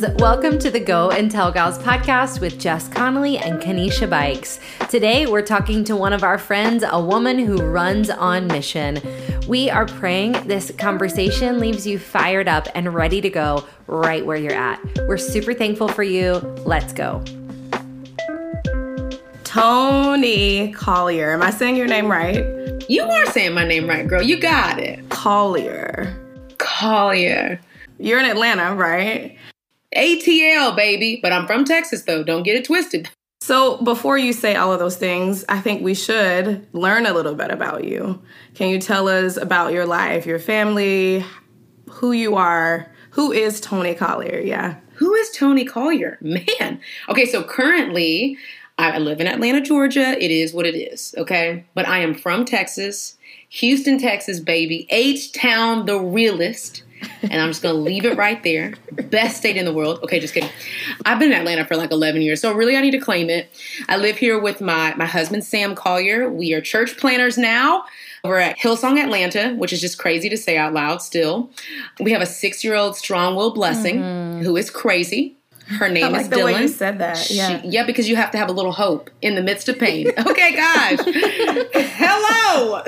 friends. Welcome to the Go and Tell Gals podcast with Jess Connolly and Kanisha Bikes. Today, we're talking to one of our friends, a woman who runs on mission. We are praying this conversation leaves you fired up and ready to go right where you're at. We're super thankful for you. Let's go. Toni Collier. Am I saying your name right? You are saying my name right, girl. You got it. Collier. Collier. You're in Atlanta, right? ATL, baby. But I'm from Texas, though. Don't get it twisted. So, before you say all of those things, I think we should learn a little bit about you. Can you tell us about your life, your family, who you are? Who is Toni Collier? Yeah. Who is Toni Collier? Man. Okay, so currently I live in Atlanta, Georgia. It is what it is, okay? But I am from Texas, Houston, Texas, baby. H Town, the realest and I'm just gonna leave it right there. Best state in the world. Okay, just kidding. I've been in Atlanta for like 11 years, so really I need to claim it. I live here with my my husband Sam Collier. We are church planners now. We're at Hillsong Atlanta, which is just crazy to say out loud still. We have a six year old strong will blessing Mm-hmm. who is crazy. Her name like is the Dylan. way you said that. Yeah. She- yeah, because you have to have a little hope in the midst of pain. Okay, gosh. Hello.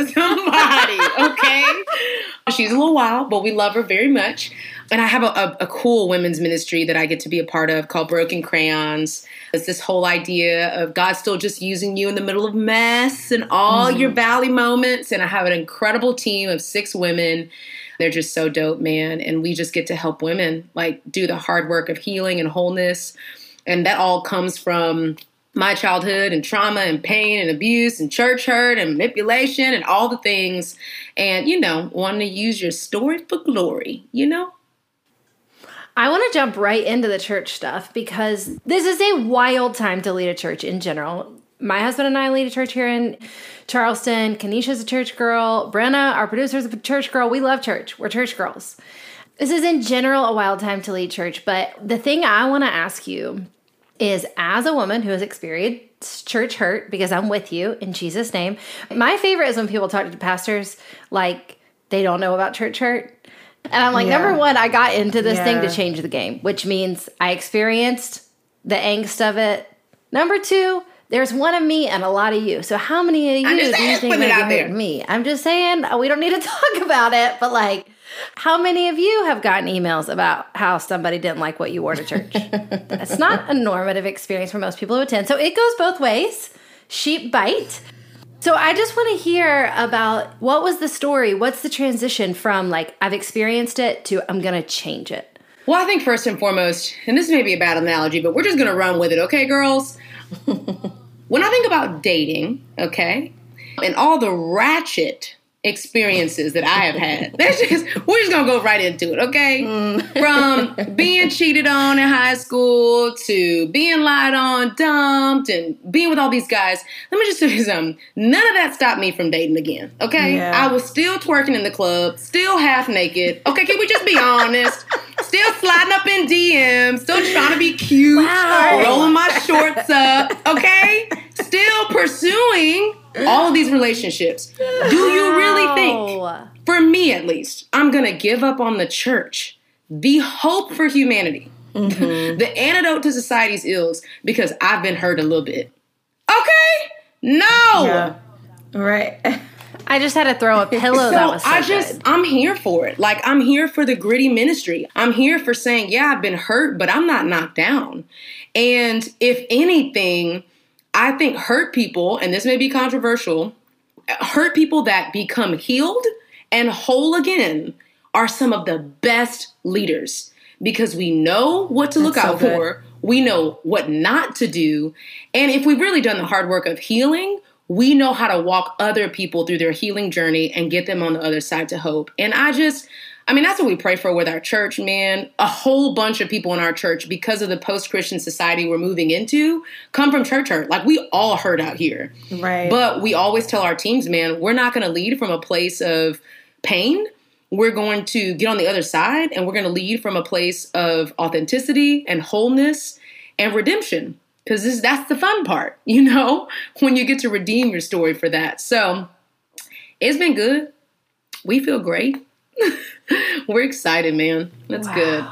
She's a little wild, but we love her very much. And I have a, a, a cool women's ministry that I get to be a part of called Broken Crayons. It's this whole idea of God still just using you in the middle of mess and all mm-hmm. your valley moments. And I have an incredible team of six women. They're just so dope, man. And we just get to help women like do the hard work of healing and wholeness. And that all comes from my childhood and trauma and pain and abuse and church hurt and manipulation and all the things. And, you know, wanting to use your story for glory, you know? I want to jump right into the church stuff because this is a wild time to lead a church in general. My husband and I lead a church here in Charleston. Kanisha's a church girl. Brenna, our producer, is a church girl. We love church. We're church girls. This is in general a wild time to lead church, but the thing I want to ask you is as a woman who has experienced church hurt, because I'm with you in Jesus' name, my favorite is when people talk to pastors like they don't know about church hurt. And I'm like, Yeah. number one, I got into this thing to change the game, which means I experienced the angst of it. Number two, there's one of me and a lot of you. So how many of you I'm just do you saying, think putting it maybe out there. hurt me? I'm just saying uh, we don't need to talk about it, but like, how many of you have gotten emails about how somebody didn't like what you wore to church? That's not a normative experience for most people who attend. So it goes both ways. Sheep bite. So I just want to hear about what was the story? What's the transition from like I've experienced it to I'm going to change it? Well, I think first and foremost, and this may be a bad analogy, but we're just going to run with it, okay, girls? when I think about dating, okay, and all the ratchet experiences that I have had, that's just, we're just to go right into it, okay? Mm. From being cheated on in high school to being lied on, dumped, and being with all these guys. Let me just tell you something. None of that stopped me from dating again, okay? Yeah. I was still twerking in the club, still half naked. Okay, can we just be honest? Still sliding up in DMs, still trying to be cute, Wow. rolling my shorts up, okay? Still pursuing all of these relationships. Do you really think, for me at least, I'm gonna give up on the church, the hope for humanity, mm-hmm. the antidote to society's ills, because I've been hurt a little bit? Okay? No! Yeah. Right. I just had to throw a pillow So that was so I just good. I'm here for it. Like I'm here for the gritty ministry. I'm here for saying, yeah, I've been hurt, but I'm not knocked down. And if anything, I think hurt people, and this may be controversial, hurt people that become healed and whole again are some of the best leaders because we know what to look so out good. for. We know what not to do. And if we've really done the hard work of healing, we know how to walk other people through their healing journey and get them on the other side to hope. And I just, I mean, that's what we pray for with our church, man. A whole bunch of people in our church, because of the post Christian society we're moving into, come from church hurt. Like, we all hurt out here. Right. But we always tell our teams, man, we're not going to lead from a place of pain. We're going to get on the other side and we're going to lead from a place of authenticity and wholeness and redemption. Because that's the fun part, you know, when you get to redeem your story for that. So it's been good. We feel great. we're excited, man. That's good.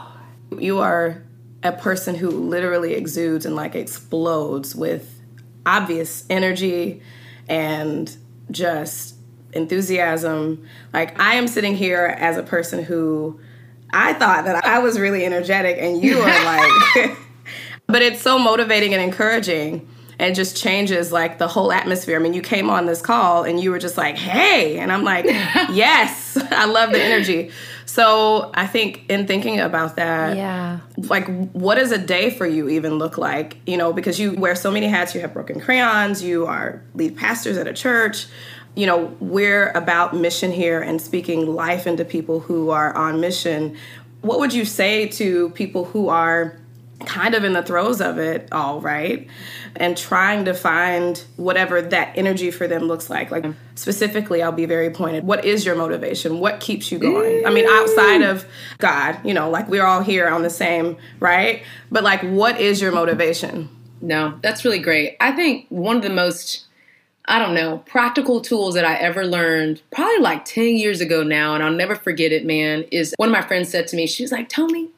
you are a person who literally exudes and like explodes with obvious energy and just enthusiasm. Like I am sitting here as a person who I thought that I was really energetic and you are like but it's so motivating and encouraging and just changes like the whole atmosphere. I mean, you came on this call and you were just like, "Hey," and I'm like, "Yes, I love the energy." So I think in thinking about that, Yeah. like what does a day for you even look like? You know, because you wear so many hats. You have broken crayons. You are lead pastors at a church. You know, we're about mission here and speaking life into people who are on mission. What would you say to people who are kind of in the throes of it all, right? And trying to find whatever that energy for them looks like. Like specifically, I'll be very pointed. What is your motivation? What keeps you going? I mean, outside of God, you know, like we're all here on the same, right? But like, what is your motivation? No, that's really great. I think one of the most, I don't know, practical tools that I ever learned, probably like 10 years ago now, and I'll never forget it, man, is one of my friends said to me, she was like, Toni,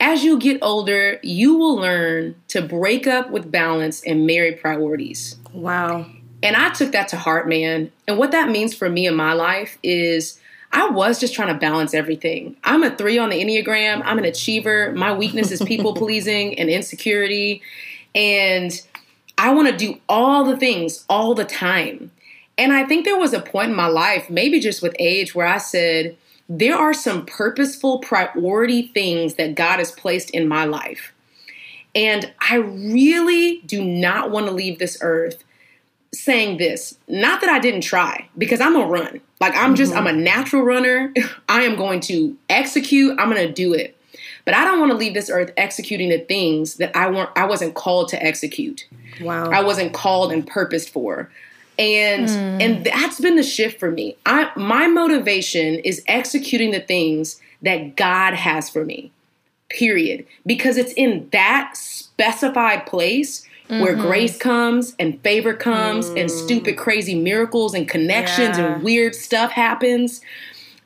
as you get older, you will learn to break up with balance and marry priorities. Wow. And I took that to heart, man. And what that means for me in my life is I was just trying to balance everything. I'm a three on the Enneagram, I'm an achiever. My weakness is people pleasing and insecurity. And I want to do all the things all the time. And I think there was a point in my life, maybe just with age, where I said, there are some purposeful priority things that God has placed in my life. And I really do not want to leave this earth saying this. Not that I didn't try, because I'm a run. Like I'm just, I'm a mm-hmm. natural runner. I am going to execute, I'm going to do it. But I don't want to leave this earth executing the things that I weren't I wasn't called to execute. Wow. I wasn't called and purposed for. And hmm. and that's been the shift for me. I my motivation is executing the things that God has for me. Period. Because it's in that specified place where mm-hmm. grace comes and favor comes and hmm. stupid crazy miracles and connections Yeah. and weird stuff happens.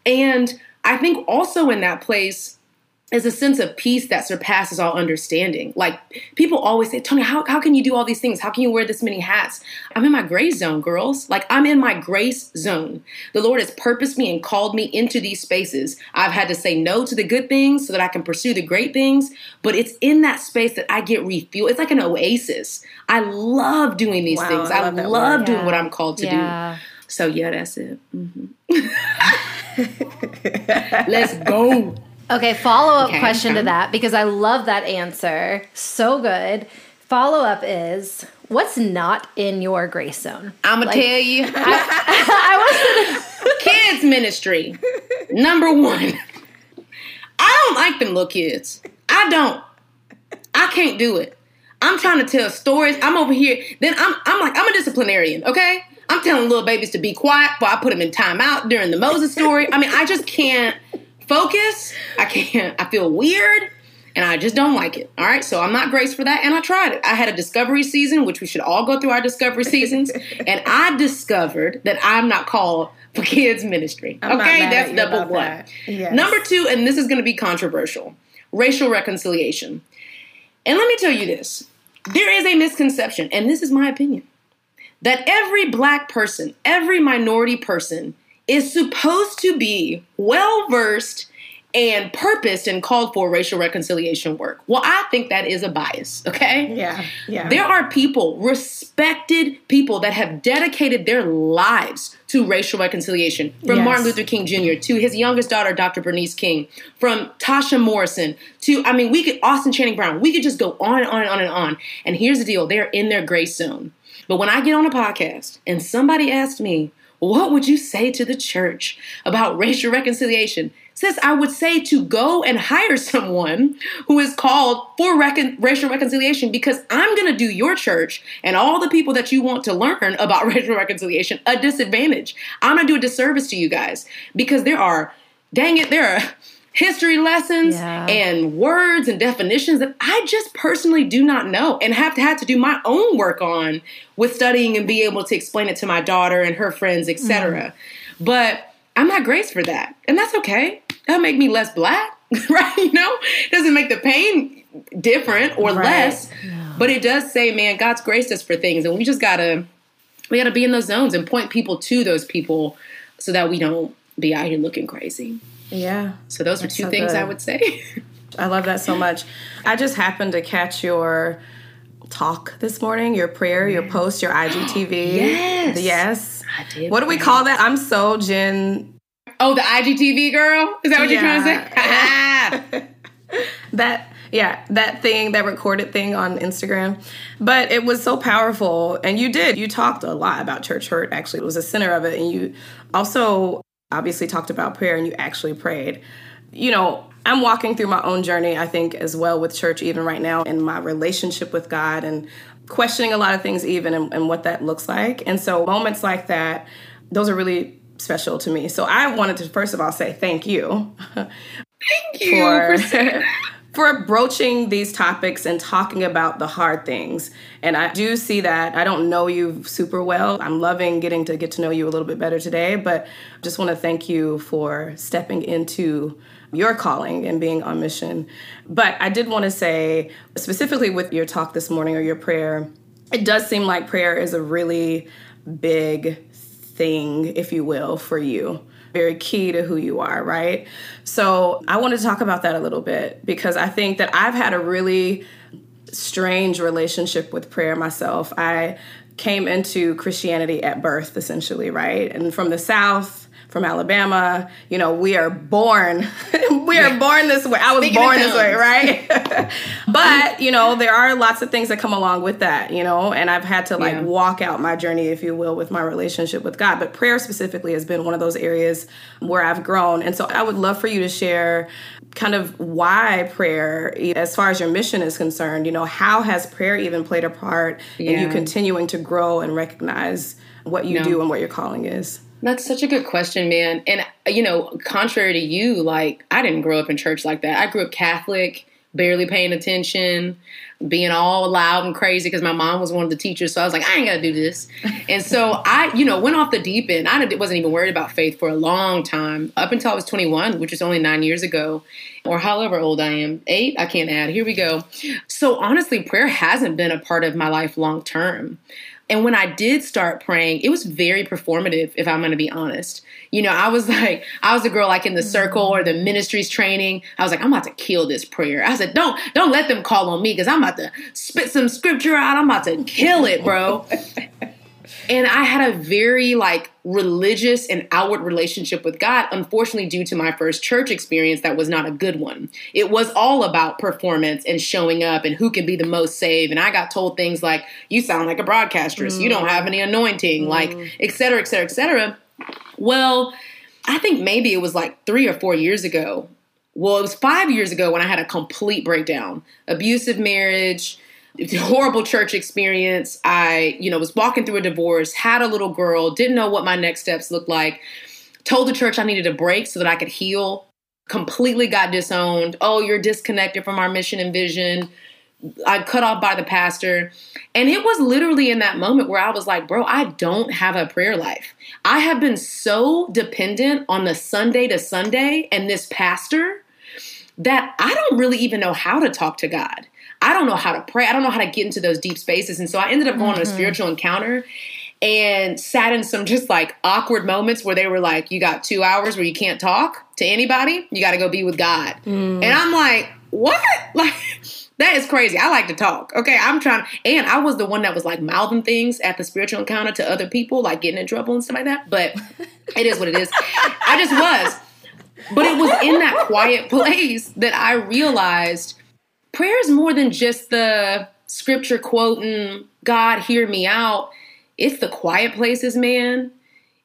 And I think also in that place is a sense of peace that surpasses all understanding. Like people always say, Toni, how, how can you do all these things? How can you wear this many hats? I'm in my grace zone, girls. Like I'm in my grace zone. The Lord has purposed me and called me into these spaces. I've had to say no to the good things so that I can pursue the great things. But it's in that space that I get refueled. It's like an oasis. I love doing these Wow, things. I I, love that love word. doing Yeah. what I'm called to Yeah. do. So yeah, that's it. Mhm. Let's go. Okay, follow up Okay, question to that because I love that answer. So good. Follow up is what's not in your grace zone? I'm gonna Like- tell you, I was kids ministry. Number one, I don't like them little kids. I don't. I can't do it. I'm trying to tell stories. I'm over here. Then I'm I'm like I'm a disciplinarian. Okay, I'm telling little babies to be quiet, but I put them in timeout during the Moses story. I mean, I just can't focus. I can't. I feel weird. And I just don't like it. All right. So I'm not grace for that. And I tried it. I had a discovery season, which we should all go through our discovery seasons. and I discovered that I'm not called for kids ministry. I'm okay. That's number one. that. Yes. Number two, and this is going to be controversial racial reconciliation. And let me tell you this there is a misconception, and this is my opinion, that every black person, every minority person is supposed to be well versed and purposed and called for racial reconciliation work. Well, I think that is a bias, okay? Yeah. Yeah. There are people, respected people, that have dedicated their lives to racial reconciliation. From Yes. Martin Luther King Jr. to his youngest daughter, Dr. Bernice King, from Tasha Morrison to, I mean, we could, Austin Channing Brown, we could just go on and on and on and on. And here's the deal they're in their grace zone. But when I get on a podcast and somebody asks me, what would you say to the church about racial reconciliation? Sis, I would say to go and hire someone who is called for recon- racial reconciliation because I'm going to do your church and all the people that you want to learn about racial reconciliation a disadvantage. I'm going to do a disservice to you guys because there are, dang it, there are history lessons Yeah. and words and definitions that I just personally do not know and have to have to do my own work on with studying and be able to explain it to my daughter and her friends, etc. Mm. But I'm not graced for that. And that's okay. That'll make me less black, right? You know? Doesn't make the pain different or Right. less. But it does say, man, God's graced us for things, and we just gotta we gotta be in those zones and point people to those people so that we don't be out here looking crazy. Yeah. So those are two so things I would say. I love that so much. I just happened to catch your talk this morning, your prayer, your post, your IGTV. Yes. Yes. I did What do we call that? I'm so Jen. oh, the IGTV girl? Is that what you're trying to say? That yeah, that thing, that recorded thing on Instagram. But it was so powerful. And you did. You talked a lot about church hurt, actually. It was the center of it. And you also obviously talked about prayer and you actually prayed. You know, I'm walking through my own journey, I think, as well with church, even right now, in my relationship with God and questioning a lot of things, even and, and what that looks like. And so, moments like that, those are really special to me. So, I wanted to first of all say thank you Thank you for for for broaching these topics and talking about the hard things. And I do see that. I don't know you super well. I'm loving getting to get to know you a little bit better today, but just want to thank you for stepping into your calling and being on mission. But I did want to say specifically with your talk this morning or your prayer, it does seem like prayer is a really big thing, if you will, for you. Very key to who you are, right? So I want to talk about that a little bit because I think that I've had a really strange relationship with prayer myself. I came into Christianity at birth, essentially, right? And from the South, from Alabama, you know, we are born, we are born this way. I was Speaking born this way, right? but, you know, there are lots of things that come along with that, you know, and I've had to like Yeah. walk out my journey, if you will, with my relationship with God. But prayer specifically has been one of those areas where I've grown. And so I would love for you to share kind of why prayer, as far as your mission is concerned, you know, how has prayer even played a part in you continuing to grow and recognize what you No. do and what your calling is? That's such a good question, man. And you know, contrary to you, like I didn't grow up in church like that. I grew up Catholic, barely paying attention, being all loud and crazy because my mom was one of the teachers. So I was like, I ain't got to do this. And so I, you know, went off the deep end. I wasn't even worried about faith for a long time, up until I was 21, which is only nine years ago, or however old I am. Eight, I can't add. Here we go. So honestly, prayer hasn't been a part of my life long term. And when I did start praying, it was very performative, if I'm going to be honest. You know, I was like, I was a girl like in the circle or the ministries training. I was like, I'm about to kill this prayer. I said, don't, don't let them call on me because I'm about to spit some scripture out. I'm about to kill it, bro. and I had a very like religious and outward relationship with God, unfortunately, due to my first church experience that was not a good one. It was all about performance and showing up and who can be the most saved. And I got told things like, you sound like a broadcastress, you don't have any mm. anointing, like, mm. et cetera, et cetera, et cetera. Well, I think maybe it was like three or four years ago. Well, it was five years ago when I had a complete breakdown. Abusive marriage, horrible church experience. I, you know, was walking through a divorce, had a little girl, didn't know what my next steps looked like. Told the church I needed a break so that I could heal. Completely got disowned. Oh, you're disconnected from our mission and vision. I cut off by the pastor. And it was literally in that moment where I was like, bro, I don't have a prayer life. I have been so dependent on the Sunday to Sunday and this pastor that I don't really even know how to talk to God. I don't know how to pray. I don't know how to get into those deep spaces. And so I ended up going on a mm-hmm. spiritual encounter and sat in some just like awkward moments where they were like, You got two hours where you can't talk to anybody. You got to go be with God. Mm. And I'm like, What? Like, that is crazy. I like to talk. Okay. I'm trying. And I was the one that was like mouthing things at the spiritual encounter to other people, like getting in trouble and stuff like that. But it is what it is. I just was. But it was in that quiet place that I realized prayer is more than just the scripture quoting, God, hear me out. It's the quiet places, man.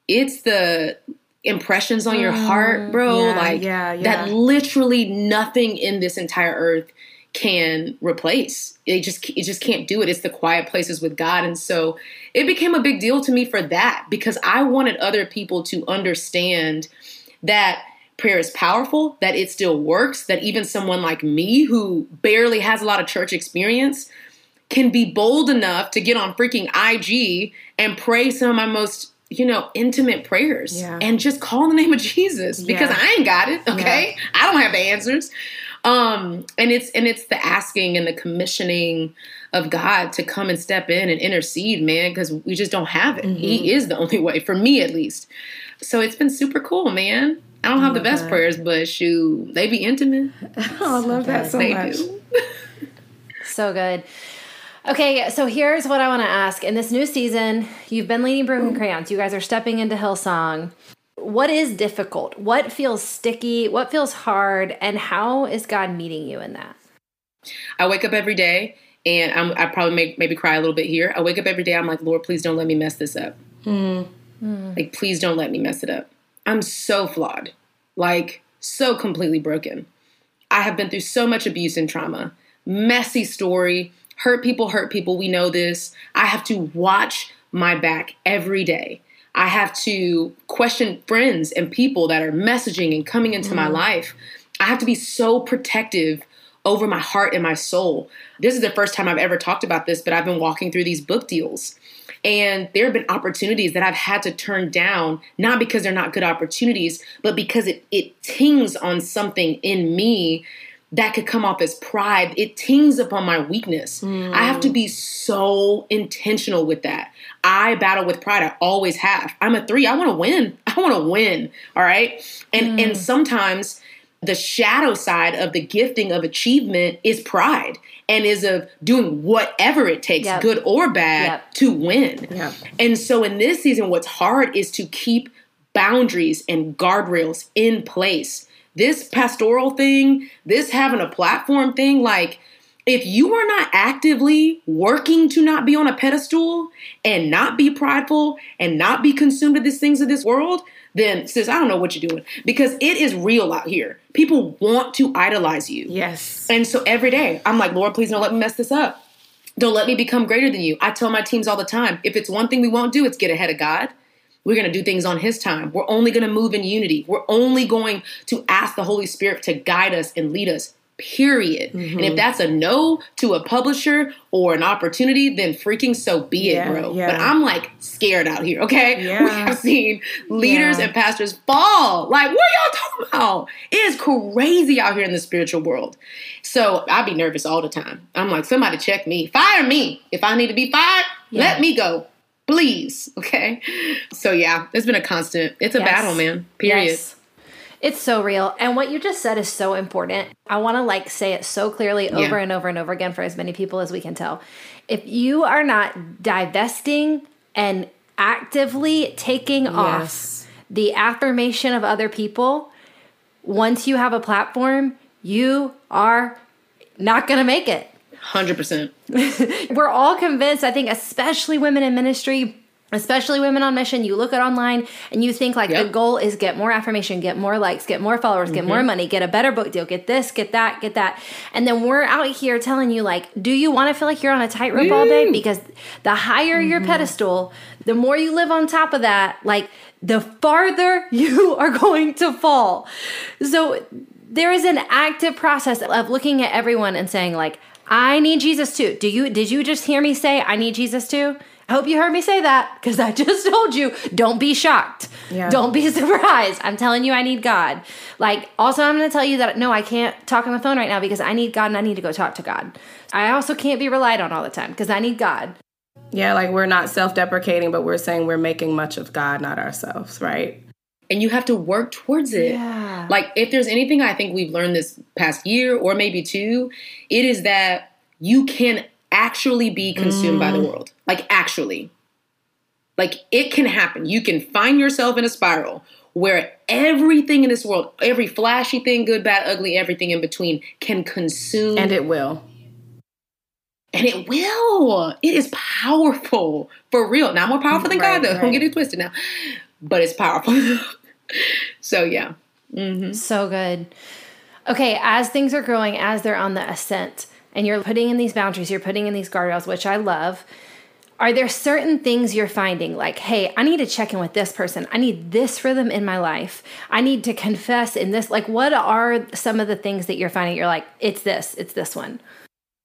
It's the impressions on your heart, mm, bro. yeah, like yeah, yeah. that literally nothing in this entire earth can replace. It just it just can't do it. It's the quiet places with God. And so it became a big deal to me for that because I wanted other people to understand that prayer is powerful, that it still works, that even someone like me who barely has a lot of church experience can be bold enough to get on freaking IG and pray some of my most, you know, intimate prayers Yeah. and just call the name of Jesus because Yeah. I ain't got it, okay? I don't have the answers. Um, and it's and it's the asking and the commissioning of God to come and step in and intercede, man, because we just don't have it. Mm-hmm. He is the only way, for me at least. So it's been super cool, man. I don't have the best that. prayers, but shoot, they be intimate. Oh, I love that so they much. Do. so good. Okay, so here's what I want to ask. In this new season, you've been leading Broken Crayons. You guys are stepping into Hillsong. What is difficult? What feels sticky? What feels hard? And how is God meeting you in that? I wake up every day and I'm, I probably make, maybe cry a little bit here. I wake up every day. I'm like, Lord, please don't let me mess this up. Mm. Like, please don't let me mess it up. I'm so flawed, like, so completely broken. I have been through so much abuse and trauma, messy story, hurt people, hurt people. We know this. I have to watch my back every day. I have to question friends and people that are messaging and coming into mm. my life. I have to be so protective over my heart and my soul. This is the first time I've ever talked about this, but I've been walking through these book deals. And there have been opportunities that I've had to turn down, not because they're not good opportunities, but because it, it tings on something in me that could come off as pride. It tings upon my weakness. Mm. I have to be so intentional with that. I battle with pride. I always have. I'm a three. I want to win. I want to win. All right. And mm. and sometimes the shadow side of the gifting of achievement is pride and is of doing whatever it takes, yep. good or bad, yep. to win. Yep. And so in this season, what's hard is to keep boundaries and guardrails in place. This pastoral thing, this having a platform thing, like if you are not actively working to not be on a pedestal and not be prideful and not be consumed with these things of this world, then sis, I don't know what you're doing because it is real out here. People want to idolize you. Yes. And so every day I'm like, Lord, please don't let me mess this up. Don't let me become greater than you. I tell my teams all the time if it's one thing we won't do, it's get ahead of God. We're going to do things on His time. We're only going to move in unity. We're only going to ask the Holy Spirit to guide us and lead us period. Mm-hmm. And if mm-hmm. that's a no to a publisher or an opportunity, then freaking so be it, bro. Yeah. But I'm like scared out here, okay? Yeah. We have seen leaders yeah. and pastors fall. Like, what are y'all talking about? It is crazy out here in the spiritual world. So I be nervous all the time. I'm like, somebody check me. Fire me. If I need to be fired, let me go. Please. Okay. So yeah, it's been a constant. It's a yes. battle, man. Period. Yes. It's so real. And what you just said is so important. I want to like say it so clearly over yeah. and over and over again for as many people as we can tell. If you are not divesting and actively taking yes. off the affirmation of other people, once you have a platform, you are not going to make it. 100%. We're all convinced, I think, especially women in ministry, especially women on mission you look at online and you think like yep. the goal is get more affirmation get more likes get more followers mm-hmm. get more mm-hmm. money get a better book deal get this get that get that and then we're out here telling you like do you want to feel like you're on a tightrope all day because the higher mm-hmm. your pedestal the more you live on top of that like the farther you are going to fall so there is an active process of looking at everyone and saying like i need jesus too do you did you just hear me say i need jesus too I hope you heard me say that because I just told you don't be shocked. Yeah. Don't be surprised. I'm telling you, I need God. Like, also, I'm going to tell you that no, I can't talk on the phone right now because I need God and I need to go talk to God. I also can't be relied on all the time because I need God. Yeah, like we're not self deprecating, but we're saying we're making much of God, not ourselves, right? And you have to work towards it. Yeah. Like, if there's anything I think we've learned this past year or maybe two, it is that you can actually be consumed mm. by the mm. world. Like, actually. Like, it can happen. You can find yourself in a spiral where everything in this world, every flashy thing, good, bad, ugly, everything in between, can consume. And it will. And it will. It is powerful. For real. Not more powerful than right, God, though. Right. Don't get it twisted now. But it's powerful. so, yeah. Mm-hmm. So good. Okay, as things are growing, as they're on the ascent, and you're putting in these boundaries, you're putting in these guardrails, which I love. Are there certain things you're finding like, hey, I need to check in with this person. I need this rhythm in my life. I need to confess in this. Like, what are some of the things that you're finding? You're like, it's this, it's this one.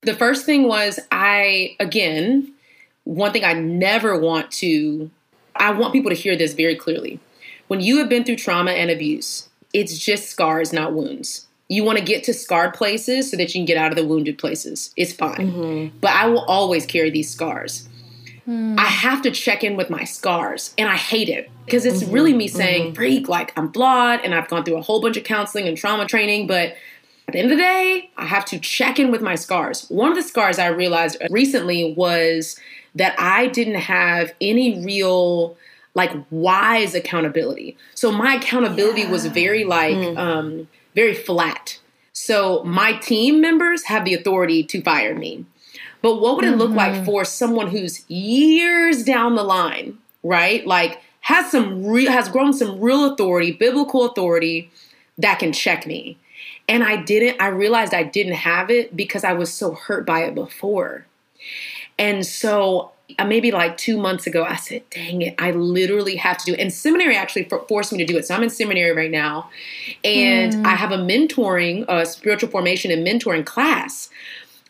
The first thing was, I, again, one thing I never want to, I want people to hear this very clearly. When you have been through trauma and abuse, it's just scars, not wounds. You want to get to scarred places so that you can get out of the wounded places. It's fine. Mm-hmm. But I will always carry these scars. Hmm. I have to check in with my scars, and I hate it because it's really mm-hmm. me saying, mm-hmm. freak, like I'm flawed, and I've gone through a whole bunch of counseling and trauma training, but at the end of the day, I have to check in with my scars. One of the scars I realized recently was that I didn't have any real like wise accountability. So my accountability was very like um very flat. So my team members have the authority to fire me. But what would it look like mm-hmm. for someone who's years down the line, right? Like has some real has grown some real authority, biblical authority that can check me. And I didn't I realized I didn't have it because I was so hurt by it before. And so Uh, maybe like two months ago, I said, dang it, I literally have to do it. And seminary actually for- forced me to do it. So I'm in seminary right now. And hmm. I have a mentoring, a spiritual formation and mentoring class.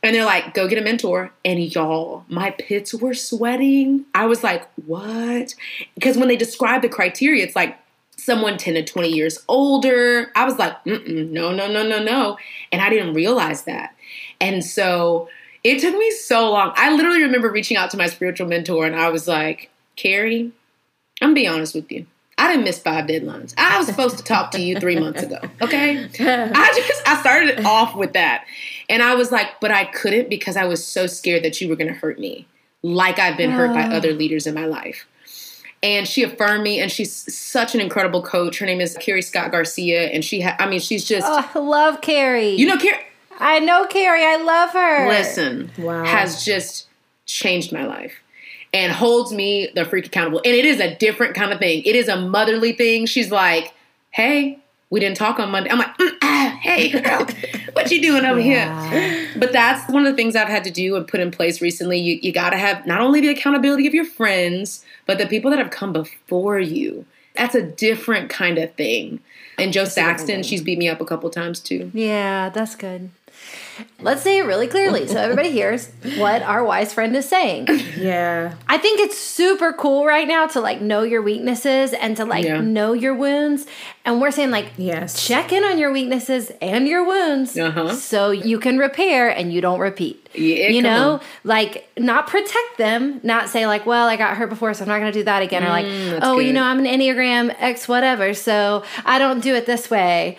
And they're like, go get a mentor. And y'all, my pits were sweating. I was like, what? Because when they describe the criteria, it's like someone 10 to 20 years older. I was like, no, no, no, no, no. And I didn't realize that. And so it took me so long. I literally remember reaching out to my spiritual mentor and I was like, Carrie, I'm gonna be honest with you. I didn't miss five deadlines. I was supposed to talk to you three months ago. Okay. I just I started off with that. And I was like, but I couldn't because I was so scared that you were gonna hurt me. Like I've been hurt by other oh. leaders in my life. And she affirmed me, and she's such an incredible coach. Her name is Carrie Scott Garcia, and she, ha- I mean, she's just, Oh, I love Carrie. you know, Carrie, I know Carrie. I love her. listen, Wow. has just changed my life and holds me the freak accountable. And it is a different kind of thing. It is a motherly thing. She's like, "Hey, we didn't talk on Monday." I'm like, mm, ah, "Hey, girl, what you doing over here?" But that's one of the things I've had to do and put in place recently. You you got to have not only the accountability of your friends, but the people that have come before you. That's a different kind of thing. And Jo Saxton, she's beat me up a couple times too. Yeah, that's good. Let's say it really clearly so everybody hears what our wise friend is saying. Yeah. I think it's super cool right now to like know your weaknesses and to like Yeah. know your wounds. And we're saying like Yes. check in on your weaknesses and your wounds Uh-huh. so you can repair and you don't repeat. Yeah, you know, on. like not protect them, not say like, well, I got hurt before, so I'm not going to do that again, or like, Mm, oh, you know, I'm an Enneagram X whatever, so I don't do it this way.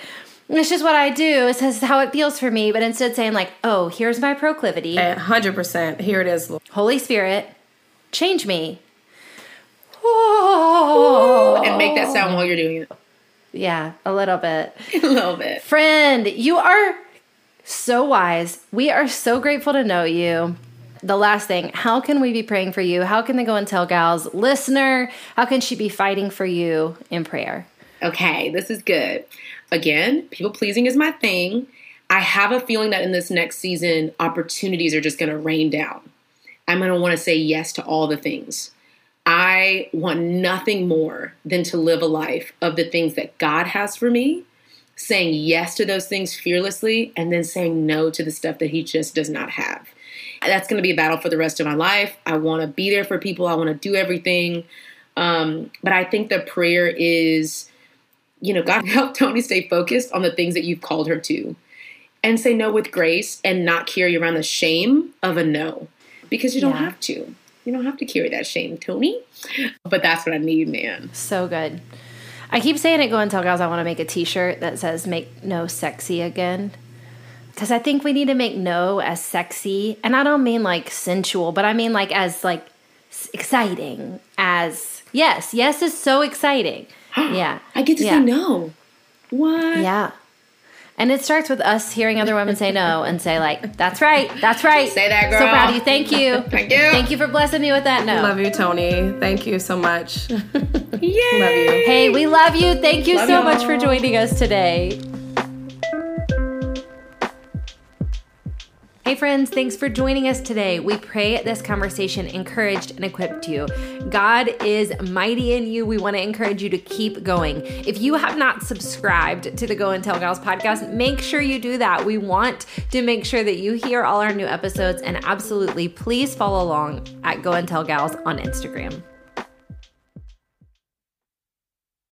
It's just what I do. It's just how it feels for me. But instead saying like, oh, here's my proclivity. Hundred percent. Here it is. Lord. Holy Spirit, change me. Oh. And make that sound while you're doing it. Yeah, a little bit. a little bit. Friend, you are so wise. We are so grateful to know you. The last thing, how can we be praying for you? How can they go and tell gals, listener, how can she be fighting for you in prayer? Okay, this is good. Again, people pleasing is my thing. I have a feeling that in this next season, opportunities are just going to rain down. I'm going to want to say yes to all the things. I want nothing more than to live a life of the things that God has for me, saying yes to those things fearlessly, and then saying no to the stuff that He just does not have. That's going to be a battle for the rest of my life. I want to be there for people, I want to do everything. Um, but I think the prayer is you know, God help Toni stay focused on the things that you've called her to and say no with grace and not carry around the shame of a no because you don't Yeah. have to. You don't have to carry that shame, Toni. But that's what I need, man. So good. I keep saying it, go and tell girls I want to make a t shirt that says make no sexy again. Because I think we need to make no as sexy. And I don't mean like sensual, but I mean like as like exciting as yes, yes is so exciting. Yeah. I get to yeah. say no. What? Yeah. And it starts with us hearing other women say no and say like, "That's right, that's right." Say that, girl. So proud of you. Thank you. Thank you. Thank you for blessing me with that no. Love you, Toni. Thank you so much. Yay. Love you. Hey, we love you. Thank you Love so y'all. much for joining us today. Hey, friends, thanks for joining us today. We pray this conversation encouraged and equipped you. God is mighty in you. We want to encourage you to keep going. If you have not subscribed to the Go and Tell Gals podcast, make sure you do that. We want to make sure that you hear all our new episodes and absolutely please follow along at Go and Tell Gals on Instagram.